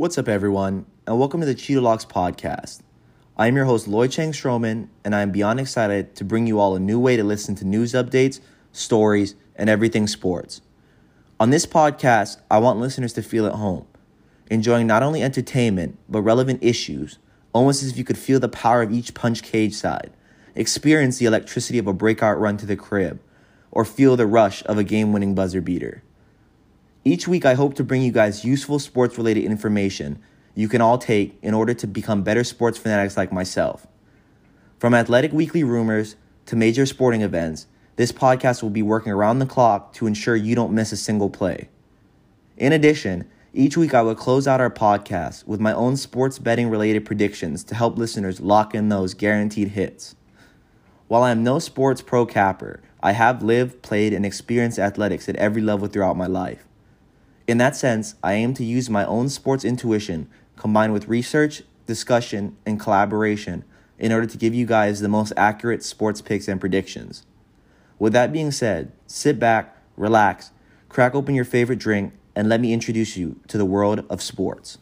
What's up, everyone, and welcome to the Cheeto Locks podcast. I am your host, Loi Chang-Stroman, and I am beyond excited to bring you all a new way to listen to news updates, stories, and everything sports. On this podcast, I want listeners to feel at home, enjoying not only entertainment, but relevant issues, almost as if you could feel the power of each punch cage side, experience the electricity of a breakout run to the crib, or feel the rush of a game winning buzzer beater. Each week, I hope to bring you guys useful sports related information you can all take in order to become better sports fanatics like myself. From athletic weekly rumors to major sporting events, this podcast will be working around the clock to ensure you don't miss a single play. In addition, each week I will close out our podcast with my own sports betting related predictions to help listeners lock in those guaranteed hits. While I am no sports pro capper, I have lived, played, and experienced athletics at every level throughout my life. In that sense, I aim to use my own sports intuition combined with research, discussion, and collaboration in order to give you guys the most accurate sports picks and predictions. With that being said, sit back, relax, crack open your favorite drink, and let me introduce you to the world of sports.